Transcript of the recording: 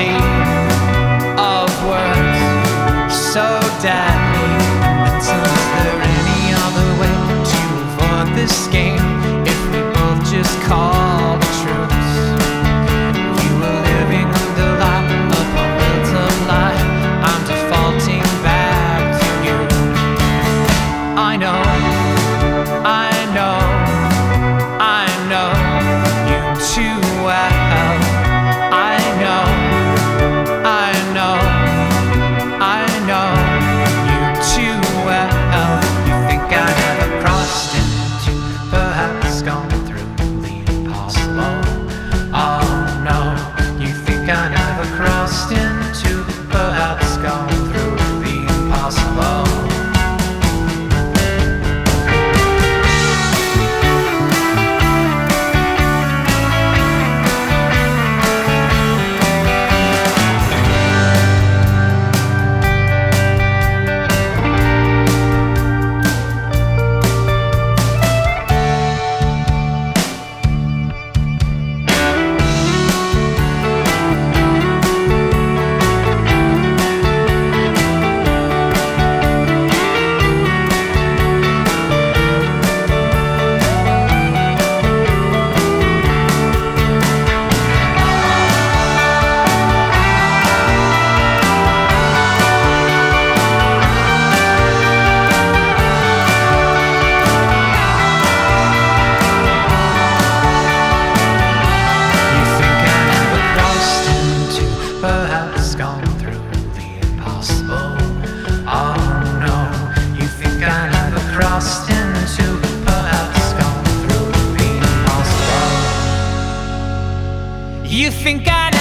sea You think I know?